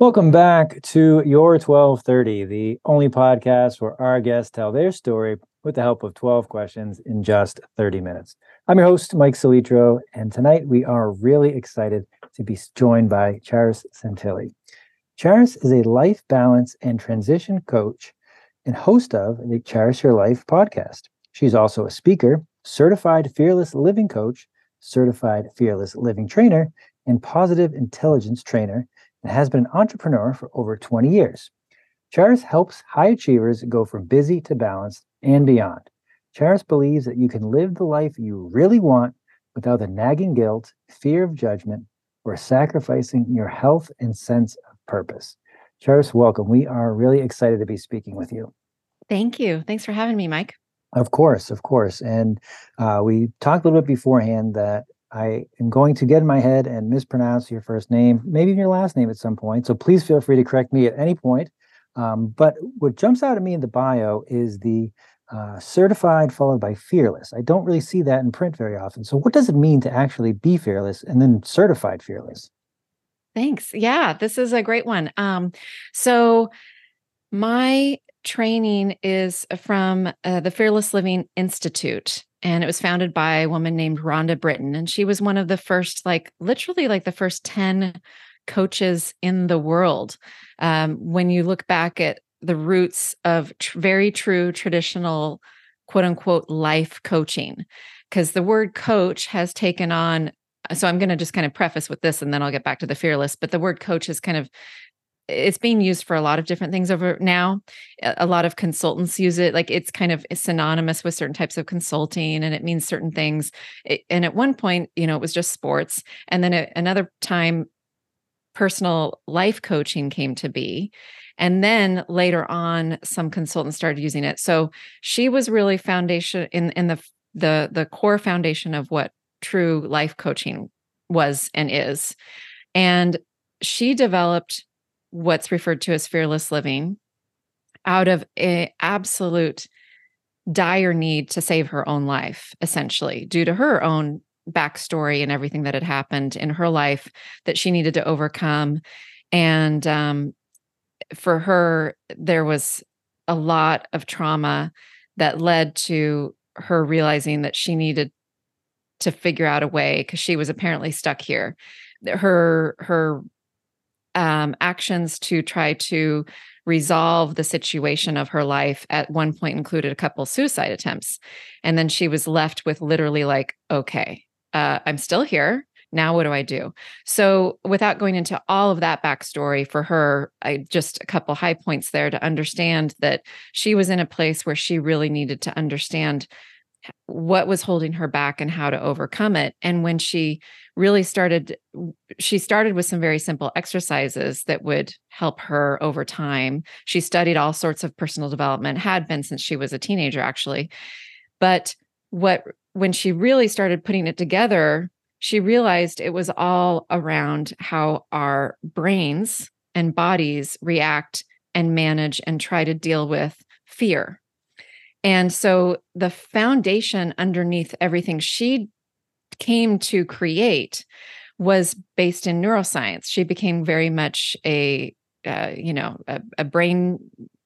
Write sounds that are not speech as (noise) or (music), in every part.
Welcome back to Your 1230, the only podcast where our guests tell their story with the help of 12 questions in just 30 minutes. I'm your host, Mike Solitro, and tonight we are really excited to be joined by Charis Santillie. Charis is a life balance and transition coach and host of the Charis Your Life podcast. She's also a speaker, certified fearless living coach, certified fearless living trainer, and positive intelligence trainer and has been an entrepreneur for over 20 years. Charis helps high achievers go from busy to balanced and beyond. Charis believes that you can live the life you really want without the nagging guilt, fear of judgment, or sacrificing your health and sense of purpose. Charis, welcome. We are really excited to be speaking with you. Thank you. Thanks for having me, Mike. Of course, of course. And uh, we talked a little bit beforehand that I am going to get in my head and mispronounce your first name, maybe your last name at some point. So please feel free to correct me at any point. Um, but what jumps out at me in the bio is the uh, certified followed by fearless. I don't really see that in print very often. So what does it mean to actually be fearless and then certified fearless? Thanks. Yeah, this is a great one. Um, so my training is from uh, the Fearless Living Institute and it was founded by a woman named Rhonda Britten. and she was one of the first like literally like the first 10 coaches in the world um, when you look back at the roots of tr- very true traditional quote unquote life coaching because the word coach has taken on so i'm going to just kind of preface with this and then i'll get back to the fearless but the word coach has kind of it's being used for a lot of different things over now. A lot of consultants use it. Like it's kind of synonymous with certain types of consulting and it means certain things. It, and at one point, you know, it was just sports. And then at another time, personal life coaching came to be. And then later on, some consultants started using it. So she was really foundation in, in the the the core foundation of what true life coaching was and is. And she developed what's referred to as fearless living out of a absolute dire need to save her own life essentially due to her own backstory and everything that had happened in her life that she needed to overcome. And um, for her there was a lot of trauma that led to her realizing that she needed to figure out a way because she was apparently stuck here. Her her um, actions to try to resolve the situation of her life at one point included a couple suicide attempts. And then she was left with literally like okay uh, i'm still here. Now what do i do? So without going into all of that backstory for her i just a couple high points there to understand that she was in a place where she really needed to understand what was holding her back and how to overcome it. And when she really started, she started with some very simple exercises that would help her over time. She studied all sorts of personal development, had been since she was a teenager, actually. But what, when she really started putting it together, she realized it was all around how our brains and bodies react and manage and try to deal with fear and so the foundation underneath everything she came to create was based in neuroscience. She became very much a uh, you know a, a, brain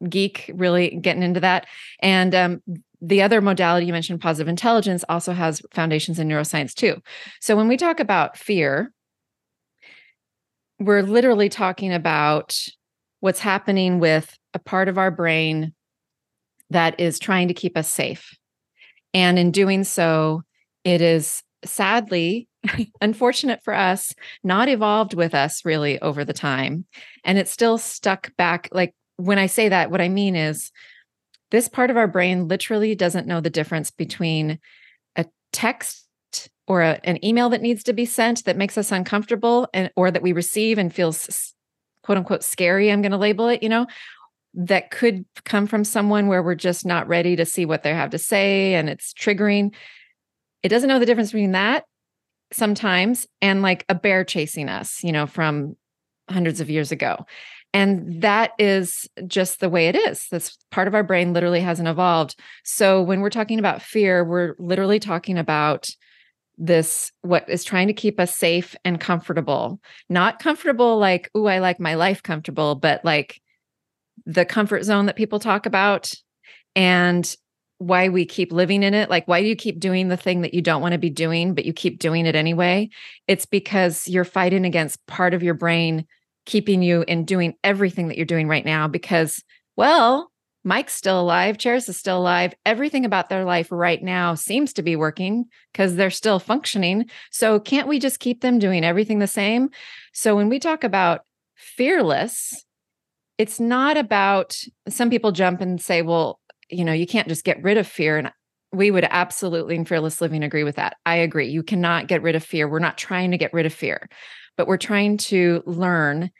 geek, really getting into that. And um, the other modality you mentioned, positive intelligence, also has foundations in neuroscience too. So when we talk about fear, we're literally talking about what's happening with a part of our brain that is trying to keep us safe. And in doing so, it is sadly, (laughs) unfortunate for us, not evolved with us really over the time. And it's still stuck back. Like when I say that, what I mean is this part of our brain literally doesn't know the difference between a text or a, an email that needs to be sent that makes us uncomfortable and or that we receive and feels quote unquote scary i'm going to label it you know that could come from someone where we're just not ready to see what they have to say and it's triggering. It doesn't know the difference between that sometimes and like a bear chasing us, you know, from hundreds of years ago. And that is just the way it is. That's part of our brain literally hasn't evolved. So when we're talking about fear, we're literally talking about this what is trying to keep us safe and comfortable not comfortable like oh i like my life comfortable but like the comfort zone that people talk about and why we keep living in it like why do you keep doing the thing that you don't want to be doing but you keep doing it anyway it's because you're fighting against part of your brain keeping you in doing everything that you're doing right now because well Mike's still alive, Charis is still alive. Everything about their life right now seems to be working because they're still functioning. So, can't we just keep them doing everything the same? So, when we talk about fearless, it's not about some people jump and say, well, you know, you can't just get rid of fear. And we would absolutely in fearless living agree with that. I agree. You cannot get rid of fear. We're not trying to get rid of fear, but we're trying to learn.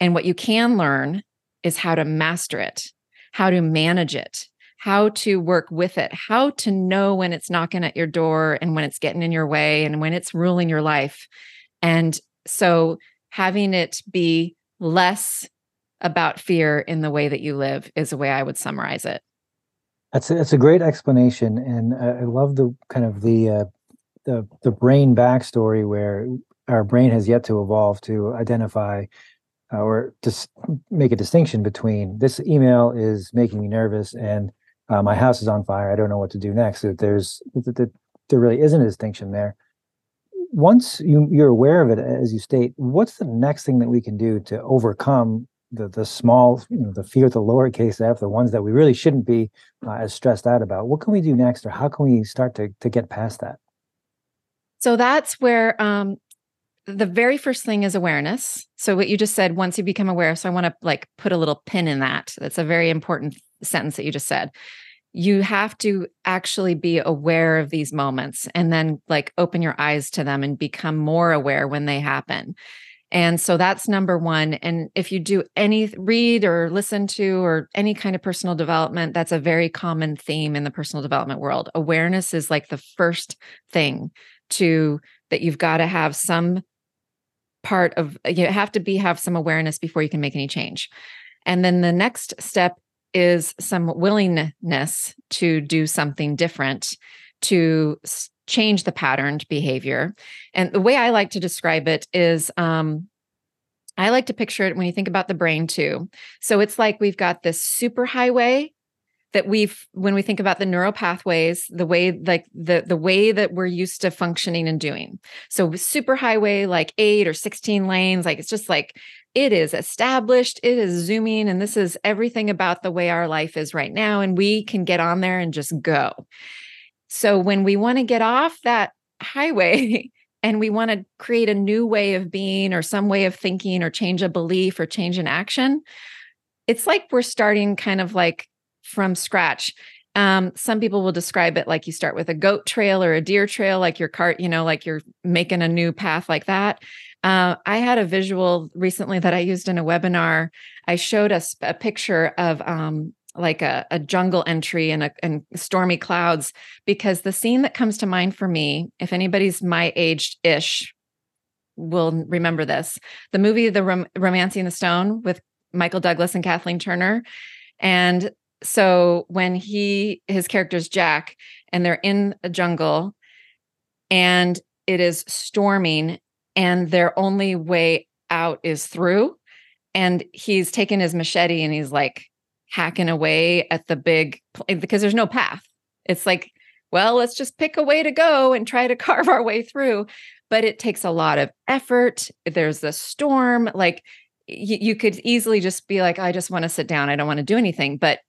And what you can learn is how to master it how to manage it, how to work with it, how to know when it's knocking at your door and when it's getting in your way and when it's ruling your life. And so having it be less about fear in the way that you live is the way I would summarize it. That's a, that's a great explanation, and I love the kind of the uh, the the brain backstory where our brain has yet to evolve to identify uh, or just make a distinction between this email is making me nervous and uh, my house is on fire. I don't know what to do next. There's that there really isn't a distinction there. Once you, you're aware of it, as you state, what's the next thing that we can do to overcome the the small, you know, the fear, the lowercase f, the ones that we really shouldn't be uh, as stressed out about? What can we do next, or how can we start to to get past that? So that's where um, the very first thing is awareness. So what you just said, once you become aware. So I want to like put a little pin in that. That's a very important sentence that you just said. You have to actually be aware of these moments and then like open your eyes to them and become more aware when they happen. And so that's number one. And if you do any read or listen to or any kind of personal development, that's a very common theme in the personal development world. Awareness is like the first thing to that you've got to have some part of you have to be have some awareness before you can make any change and then the next step is some willingness to do something different to change the patterned behavior. And the way i like to describe it is um, i like to picture it when you think about the brain too. So it's like we've got this super highway that we've when we think about the neural pathways the way like the the way that we're used to functioning and doing. So super highway like 8 or 16 lanes like it's just like it is established it is zooming and this is everything about the way our life is right now and we can get on there and just go so when we want to get off that highway (laughs) and we want to create a new way of being or some way of thinking or change a belief or change an action it's like we're starting kind of like from scratch. Um, some people will describe it like you start with a goat trail or a deer trail, like your cart, you know, like you're making a new path like that. Uh, I had a visual recently that I used in a webinar. I showed us a, a picture of um, like a, a, jungle entry and, a, and stormy clouds because the scene that comes to mind for me, if anybody's my age ish, will remember this the movie The Rom- Romancing the Stone with Michael Douglas and Kathleen Turner. And so when he his character's Jack and they're in a jungle and it is storming and their only way out is through and he's taken his machete and he's like hacking away at the big eh, because there's no path it's like well let's just pick a way to go and try to (laughs) carve our way through but it takes a lot of effort there's the storm like you could easily just be like i just want to sit down i don't want to do anything but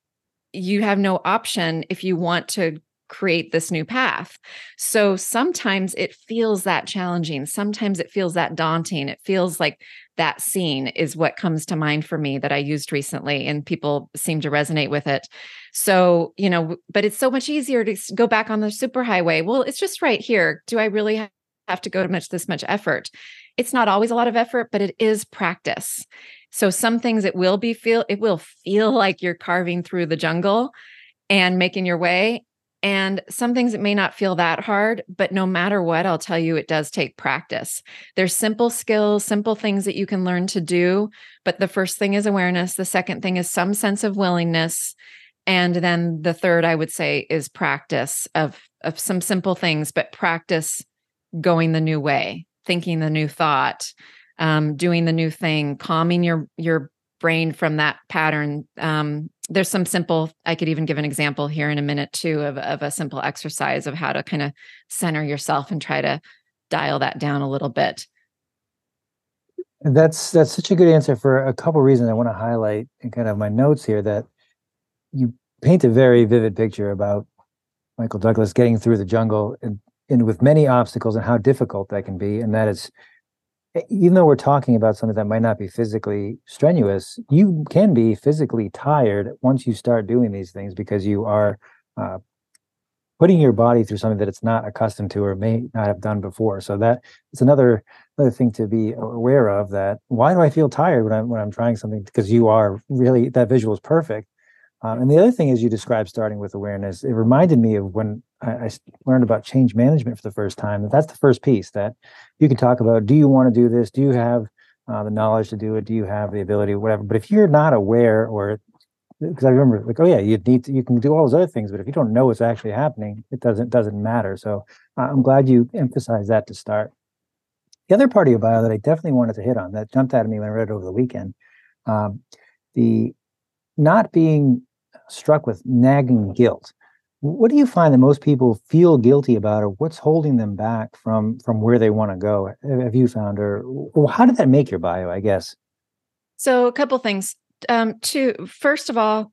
you have no option if you want to create this new path. So sometimes it feels that challenging. Sometimes it feels that daunting. It feels like that scene is what comes to mind for me that I used recently, and people seem to resonate with it. So, you know, but it's so much easier to go back on the superhighway. Well, it's just right here. Do I really have to go to much this much effort? It's not always a lot of effort, but it is practice. So some things it will be feel it will feel like you're carving through the jungle and making your way. And some things it may not feel that hard, but no matter what, I'll tell you, it does take practice. There's simple skills, simple things that you can learn to do. But the first thing is awareness. The second thing is some sense of willingness. And then the third, I would say, is practice of, of some simple things, but practice going the new way, thinking the new thought, um, doing the new thing, calming your your brain from that pattern. Um, there's some simple. I could even give an example here in a minute too of of a simple exercise of how to kind of center yourself and try to dial that down a little bit. That's that's such a good answer for a couple reasons. I want to highlight in kind of my notes here that you paint a very vivid picture about Michael Douglas getting through the jungle and, and with many obstacles and how difficult that can be. And that is, even though we're talking about something that might not be physically strenuous, you can be physically tired once you start doing these things because you are uh, putting your body through something that it's not accustomed to or may not have done before. So that it's another another thing to be aware of. That why do I feel tired when I'm when I'm trying something? Because you are really that visual is perfect. Um, and the other thing is you described starting with awareness. It reminded me of when I, I learned about change management for the first time. That that's the first piece that you can talk about. Do you want to do this? Do you have uh, the knowledge to do it? Do you have the ability, whatever? But if you're not aware or because I remember like, oh yeah, you need to, you can do all those other things, but if you don't know what's actually happening, it doesn't doesn't matter. So uh, I'm glad you emphasized that to start. The other part of your bio that I definitely wanted to hit on that jumped out at me when I read it over the weekend, um, the not being struck with nagging guilt. What do you find that most people feel guilty about, or what's holding them back from from where they want to go? Have you found, or, how did that make your bio? I guess. So a couple things um, first of all,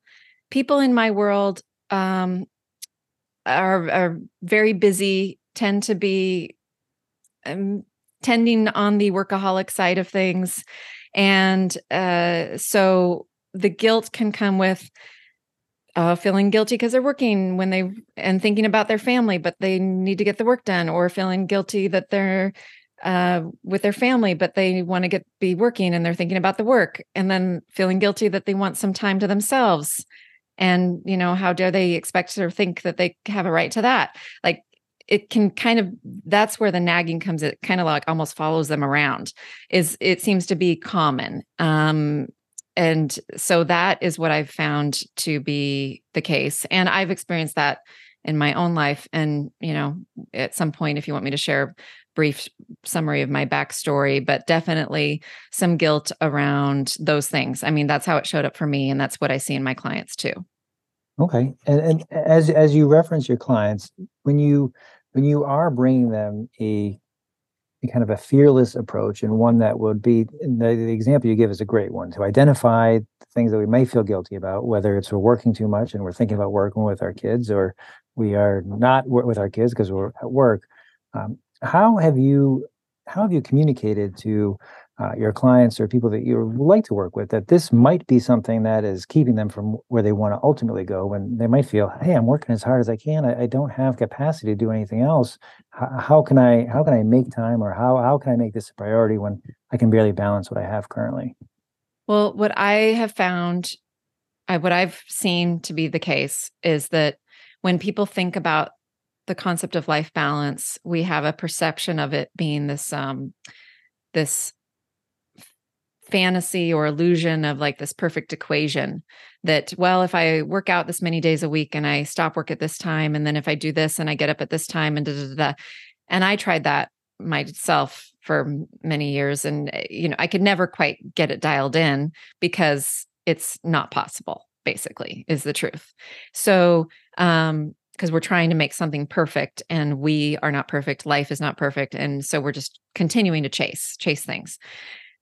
people in my world um, are are very busy, tend to be um, tending on the workaholic side of things, and uh, so the guilt can come with uh, feeling guilty because they're working when they and thinking about their family, but they need to get the work done, or feeling guilty that they're uh, with their family, but they want to get be working and they're thinking about the work and then feeling guilty that they want some time to themselves. And, you know, how dare they expect or think that they have a right to that? Like it can kind of that's where the nagging comes it kind of like almost follows them around is it seems to be common um and so that is what i've found to be the case and i've experienced that in my own life and you know at some point if you want me to share brief summary of my backstory, but definitely some guilt around those things. I mean, that's how it showed up for me, and that's what I see in my clients too. Okay, and and as as you reference your clients, when you when you are bringing them a, a kind of a fearless approach, and one that would be the, the example you give is a great one to identify things that we may feel guilty about, whether it's we're working too much and we're thinking about working with our kids, or we are not with our kids because we're at work. Um, how have you how have you communicated to uh, your clients or people that you like to work with that this might be something that is keeping them from where they want to ultimately go when they might feel hey i'm working as hard as i can. I, I don't have capacity to do anything else. How, how, can i how can i make time or how how can i make this a priority when i can barely balance what i have currently? Well what i have found I, what i've seen to be the case is that when people think about the concept of life balance, we have a perception of it being this um this fantasy or illusion of like this perfect equation that well if i work out this many days a week and i stop work at this time and then if i do this and i get up at this time and da, da, da, and i tried that myself for many years and eh, you know i could never quite get it dialed in because it's not possible basically is the truth. So um because we're trying to make something perfect and we are not perfect life is not perfect and so we're just continuing to chase chase things.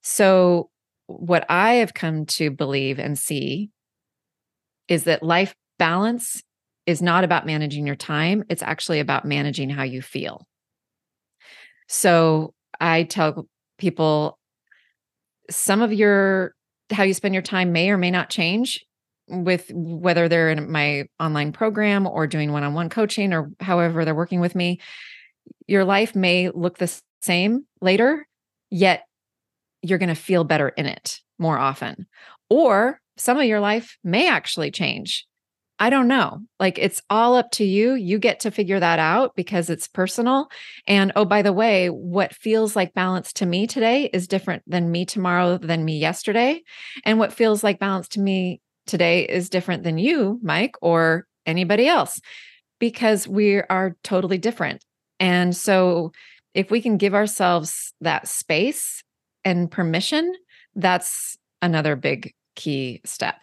So what i have come to believe and see is that life balance is not about managing your time it's actually about managing how you feel. So i tell people some of your how you spend your time may or may not change with whether they're in my online program or doing one-on-one coaching or however they're working with me. Your life may look the same later yet you're going to feel better in it more often or some of your life may actually change I don't know. Like it's all up to you. You get to figure that out because it's personal. And oh, by the way, what feels like balance to me today is different than me tomorrow, than me yesterday. And what feels like balance to me today is different than you, Mike, or anybody else, because we are totally different. And so if we can give ourselves that space and permission, that's another big key step.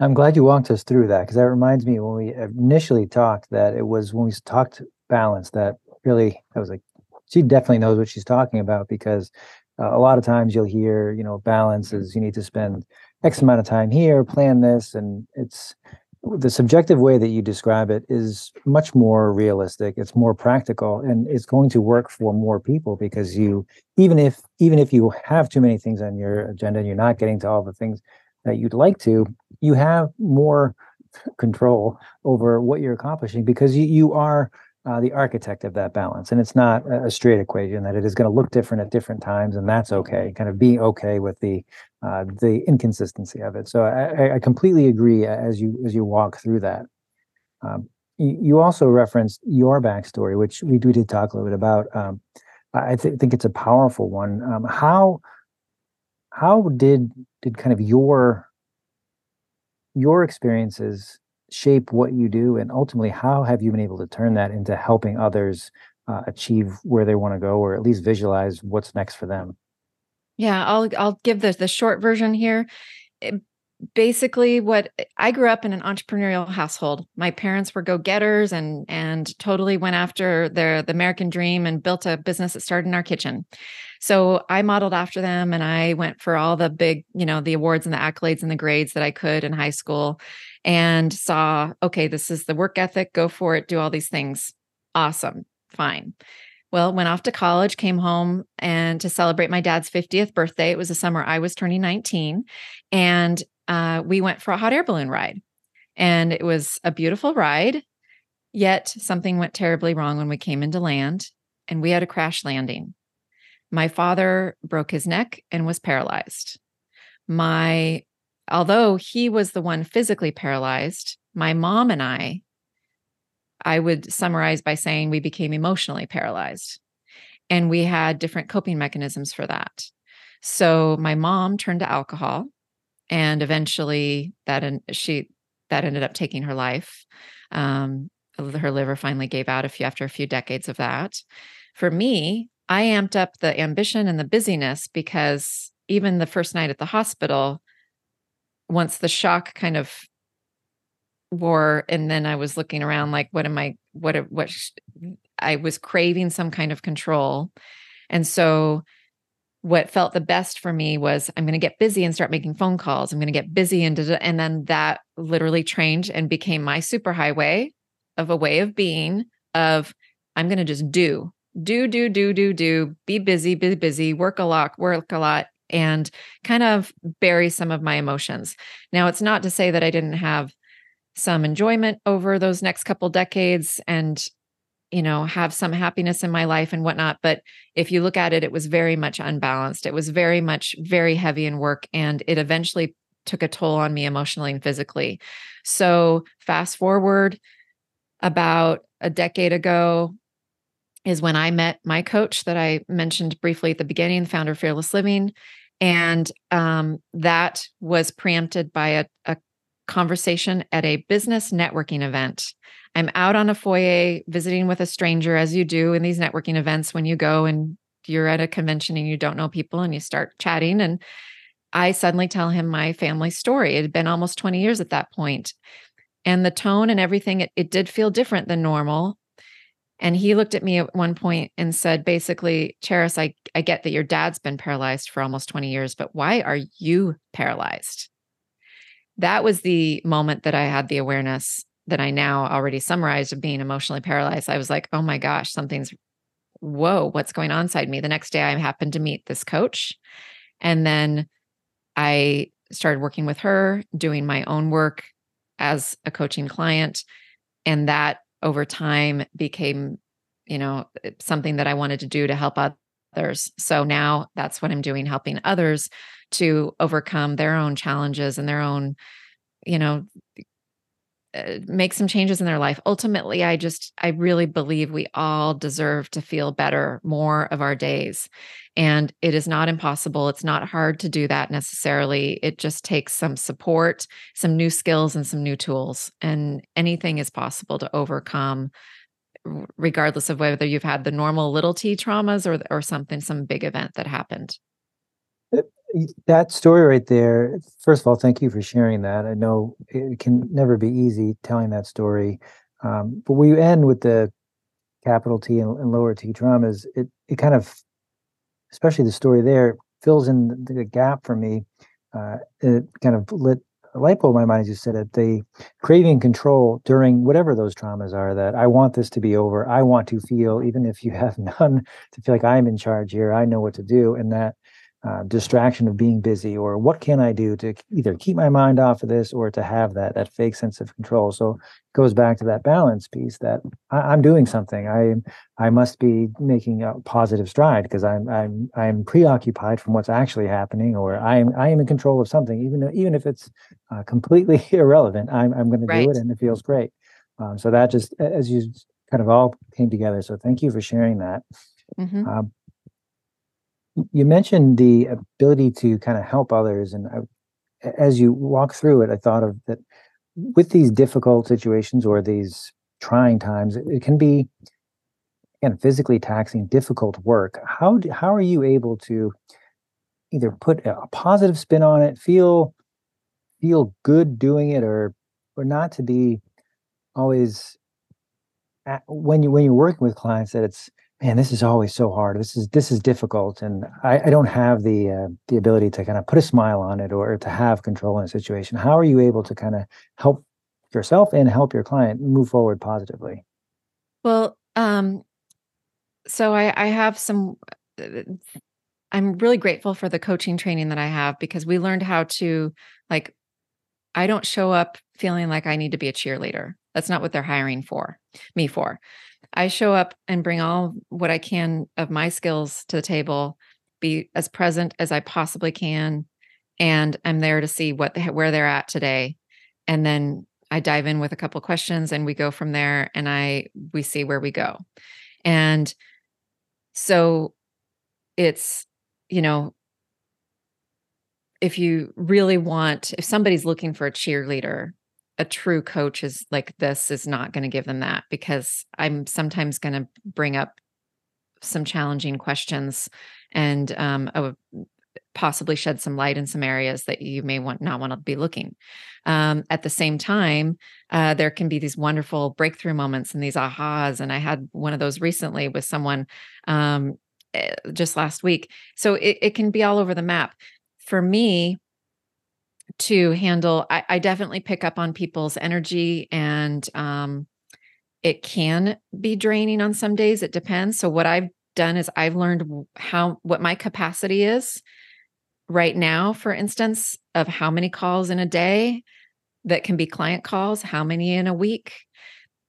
I'm glad you walked us through that because that reminds me when we initially talked that it was when we talked balance that really I was like, she definitely knows what she's talking about because uh, a lot of times you'll hear, you know, balance is you need to spend X amount of time here, plan this, and it's the subjective way that you describe it is much more realistic it's more practical and it's going to work for more people because you even if even if you have too many things on your agenda and you're not getting to all the things that you'd like to, you have more control over what you're accomplishing because you, you are uh, the architect of that balance. And it's not a straight equation that it is going to look different at different times, and that's okay. Kind of being okay with the uh, the inconsistency of it. So I, I completely agree as you as you walk through that. Um, you, you also referenced your backstory, which we, we did talk a little bit about. Um, I th- think it's a powerful one. Um, how how did did kind of your your experiences shape what you do and ultimately how have you been able to turn that into helping others uh, achieve where they want to go or at least visualize what's next for them? Yeah i'll i'll give the the short version here basically what I grew up in an entrepreneurial household. My parents were go-getters and and totally went after their the American dream and built a business that started in our kitchen. So I modeled after them and I went for all the big, you know, the awards and the accolades and the grades that I could in high school and saw, okay, this is the work ethic, go for it, do all these things. Awesome. Fine. Well, went off to college, came home and to celebrate my dad's 50th birthday. It was the summer I was turning 19. And uh, we went for a hot air balloon ride. And it was a beautiful ride. Yet something went terribly wrong when we came into land and we had a crash landing. My father broke his neck and was paralyzed. My, although he was the one physically paralyzed, my mom and I, I would summarize by saying we became emotionally paralyzed. And we had different coping mechanisms for that. So my mom turned to alcohol and eventually that and she that ended up taking her life um, her liver finally gave out a few after a few decades of that. For me i amped up the ambition and the busyness because even the first night at the hospital once the shock kind of wore and then i was looking around like what am i what what i was craving some kind of control. And so what felt the best for me was I'm going to get busy and start making phone calls. I'm going to get busy and and then that literally trained and became my superhighway of a way of being of I'm going to just do do do do do do be busy be busy work a lot work a lot and kind of bury some of my emotions. Now it's not to say that I didn't have some enjoyment over those next couple decades and you know, have some happiness in my life and whatnot. But if you look at it, it was very much unbalanced. It was very much very heavy in work. And it eventually took a toll on me emotionally and physically. So fast forward about a decade ago is when I met my coach that I mentioned briefly at the beginning, the founder of Fearless Living. And um, that was preempted by a, a conversation at a business networking event I'm out on a foyer visiting with a stranger, as you do in these networking events when you go and you're at a convention and you don't know people and you start chatting. And I suddenly tell him my family story. It had been almost 20 years at that point. And the tone and everything, it, it did feel different than normal. And he looked at me at one point and said, basically, Charis, I, I get that your dad's been paralyzed for almost 20 years, but why are you paralyzed? That was the moment that I had the awareness that I now already summarized of being emotionally paralyzed, I was like, oh my gosh, something's whoa, what's going on inside me? The next day I happened to meet this coach. And then I started working with her, doing my own work as a coaching client. And that over time became, you know, eh, something that I wanted to do to help others. So now that's what I'm doing, helping others to overcome their own challenges and their own, you know, Uh, make some changes in their life. Ultimately, I just, I really believe we all deserve to feel better more of our days. And it is not impossible. It's not hard to do that necessarily. It just takes some support, some new skills, and some new tools. And anything is possible to overcome regardless of whether you've had the normal little t traumas or or something some big event that happened that story right there first of all thank you for sharing that. I know it can never be easy telling that story. Um, but we end with the capital t and, and, lower t traumas it, it kind of especially the story there fills in the, the gap for me. Uh, it kind of lit a light bulb in my mind as you said it the craving control during whatever those traumas are that i want this to be over i want to feel even if you (laughs) have none to feel like i'm in charge here i know what to do and that uh, distraction of being busy or what can i do to either keep my mind off of this or to have that that fake sense of control? So it goes back to that balance piece that I, am doing something. I i must be making a positive stride because i'm i'm i'm preoccupied from what's actually happening or i am i am in control of something. Even though even if it's uh, completely (laughs) irrelevant i'm, I'm going to do it and it feels great. Um, so that just as you kind of all came together. So thank you for sharing that. Mm-hmm. Um, you mentioned the ability to kind of help others and I, as you walk through it i thought of that with these difficult situations or these trying times it, it can be again physically taxing difficult work. How do, how are you able to either put a positive spin on it feel feel good doing it or or not to be always at, when you when you're working with clients that it's man, this is always so hard. This is this is difficult, and I, I don't have the uh, the ability to kind of put a smile on it or to have control in a situation. How are you able to kind of help yourself and help your client move forward positively? Well, um, so I, I have some. I'm really grateful for the coaching training that I have because we learned how to like. I don't show up feeling like I need to be a cheerleader. That's not what they're hiring for me for. I show up and bring all what I can of my skills to the table, be as present as I possibly can, and I'm there to see what the, where they're at today, and then I dive in with a couple questions, and we go from there, and I we see where we go, and so it's you know if you really want if somebody's looking for a cheerleader a true coach is like this is not going to give them that because I'm sometimes going to bring up some challenging questions and um, uh, possibly shed some light in some areas that you may want not want to be looking. Um, at the same time, uh, there can be these wonderful breakthrough moments and these ahas. And I had one of those recently with someone um, eh, just last week. So it, it can be all over the map. For me, to handle I, I, definitely pick up on people's energy and um, it can be draining on some days it depends. So what i've done is i've learned how what my capacity is right now for instance of how many calls in a day that can be client calls how many in a week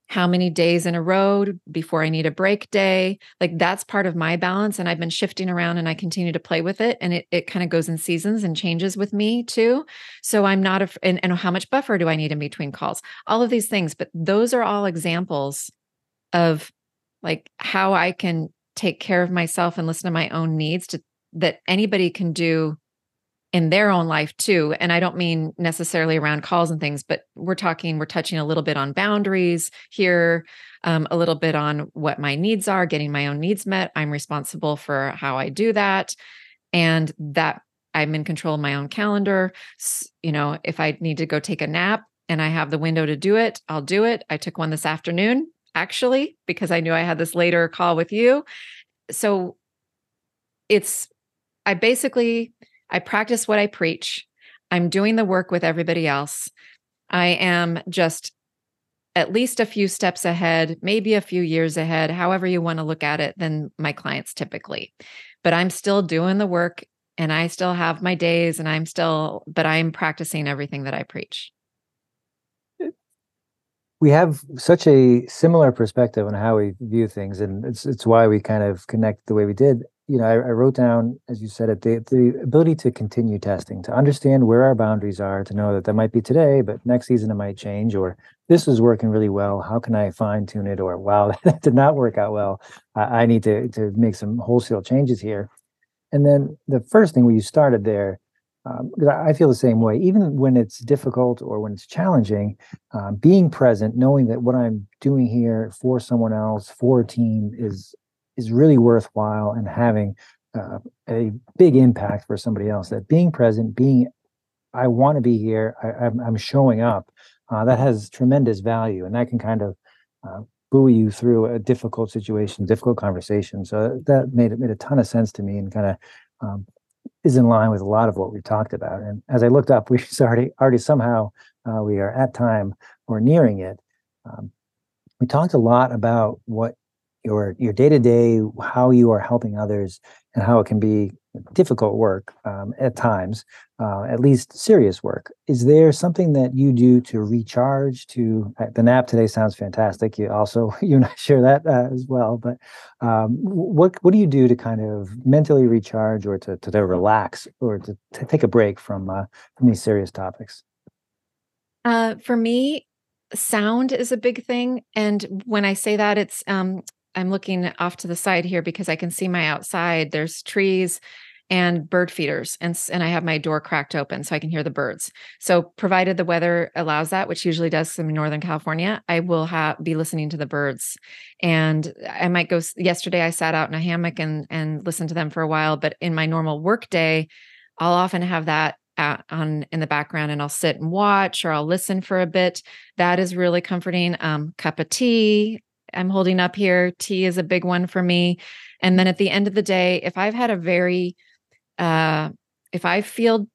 how many days in a row before I need a break day. Like that's part of my balance. And I've been shifting around and I continue to play with it. And it, it kind of goes in seasons and changes with me too. So I'm not, a, and, and how much buffer do I need in between calls? All of these things. But those are all examples of like how I can take care of myself and listen to my own needs to that anybody can do in their own life too and i don't mean necessarily around calls and things but we're talking we're touching a little bit on boundaries here um, a little bit on what my needs are getting my own needs met i'm responsible for how i do that and that i'm in control of my own calendar you know if i need to go take a nap and i have the window to do it i'll do it. I took one this afternoon actually because i knew i had this later call with you. So it's i basically I practice what I preach. I'm doing the work with everybody else. I am just at least a few steps ahead, maybe a few years ahead, however you want to look at it, than my clients typically. But I'm still doing the work and I still have my days and I'm still, but I'm practicing everything that I preach. We have such a similar perspective on how we view things, and it's it's why we kind of connect the way we did you know, I, I, wrote down, as you said it, the, the ability to continue testing, to understand where our boundaries are, to know that that might be today, but next season it might change, or this is working really well. How can I fine tune it? Or wow, (laughs) that did not work out well. I, I need to to make some wholesale changes here. And then the first thing where you started there, um, I feel the same way. Even when it's difficult or when it's challenging, um, being present, knowing that what I'm doing here for someone else, for a team, is is really worthwhile and having uh, a big impact for somebody else. That being present, being I want to be here, I, am showing up. Uh, that has tremendous value, and that can kind of uh, buoy you through a difficult situation, difficult conversation. So that made it made a ton of sense to me, and kind of um, is in line with a lot of what we talked about. And as I looked up, (laughs) we already already somehow uh, we are at time or nearing it. Um, we talked a lot about what your your day to day, how you are helping others, and how it can be difficult work um, at times, uh, at least serious work. Is there something that you do to recharge? To uh, the nap today sounds fantastic. You also (laughs) you and I share that uh, as well. But um, what what do you do to kind of mentally recharge, or to to, to relax, or to, to, take a break from uh, from these serious topics? Uh, for me, sound is a big thing, and when I say that, it's um, I'm looking off to the side here because I can see my outside. There's trees and bird feeders and and I have my door cracked open so I can hear the birds. So provided the weather allows that, which usually does in Northern California, I will have be listening to the birds. And I might go yesterday I sat out in a hammock and and listened to them for a while, but in my normal work day, I'll often have that on in the background and I'll sit and watch or I'll listen for a bit. That is really comforting. Um, cup of tea, I'm holding up here. Tea is a big one for me. And then at the end of the day, if I've had a very, uh, if I feel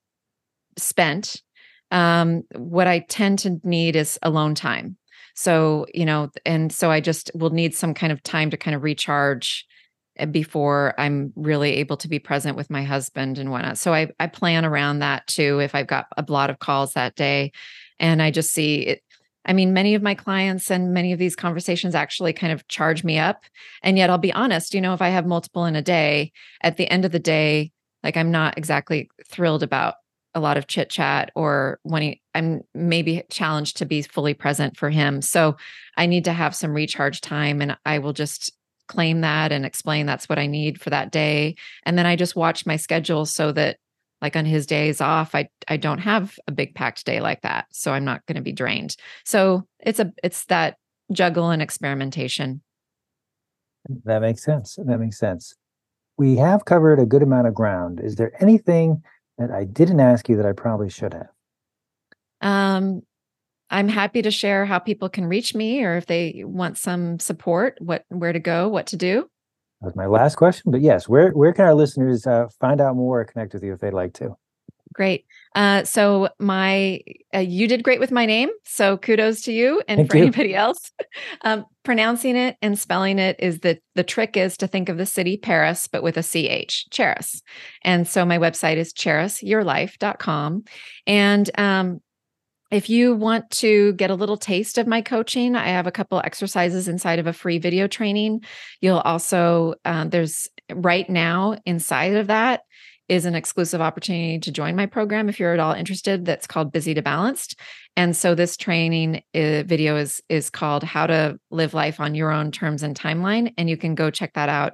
spent, um, what I tend to need is alone time. So, you know, and so I just will need some kind of time to kind of recharge eh, before I'm really able to be present with my husband and whatnot. So I, I plan around that too. If I've got a lot of calls that day and I just see it, I mean, many of my clients and many of these conversations actually kind of charge me up. And yet I'll be honest, you know, if I have multiple in a day, at the end of the day, like I'm not exactly thrilled about a lot of chit chat or when he, I'm maybe challenged to be fully present for him. So I need to have some recharge time and I will just claim that and explain that's what I need for that day. And then I just watch my schedule so that like on his days off i i don't have a big packed day like that so i'm not going to be drained. So it's a it's that juggle and experimentation. That makes sense that makes sense. We have covered a good amount of ground. Is there anything that i didn't ask you that i probably should have? Um i'm happy to share how people can reach me or if they want some support what where to go what to do that was my last question, but yes, where where can our listeners uh, find out more or connect with you if they'd like to? Great. Uh, so my uh, you did great with my name, so kudos to you. And Thank for you. anybody else, (laughs) um, pronouncing it and spelling it is the the trick is to think of the city Paris, but with a ch, Charis. And so my website is charisyourlife.com, and um, if you want to get a little taste of my coaching, I have a couple exercises inside of a free video training. You'll also, uh, there's right now inside of that is an exclusive opportunity to join my program if you're at all interested. That's called Busy to Balanced. And so this training uh, video is is called How to Live Life on Your Own Terms and Timeline. And you can go check that out.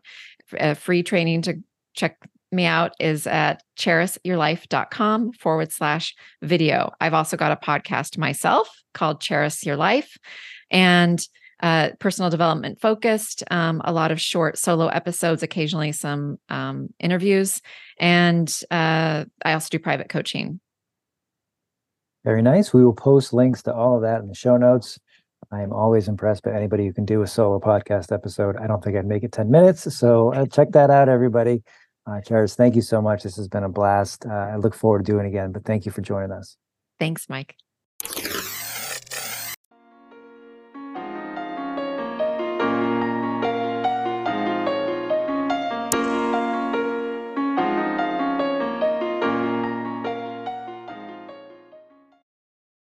A free training to check me out is at charisyourlife.com forward slash video. I've also got a podcast myself called Charis Your Life and uh, personal development focused, um, a lot of short solo episodes, occasionally some um, interviews. And uh, I also do private coaching. Very nice. We will post links to all of that in the show notes. I am always impressed by anybody who can do a solo podcast episode. I don't think I'd make it 10 minutes. So uh, check that out, everybody. Uh, Charis, thank you so much. This has been a blast. Uh, I look forward to doing it again, but thank you for joining us. Thanks, Mike.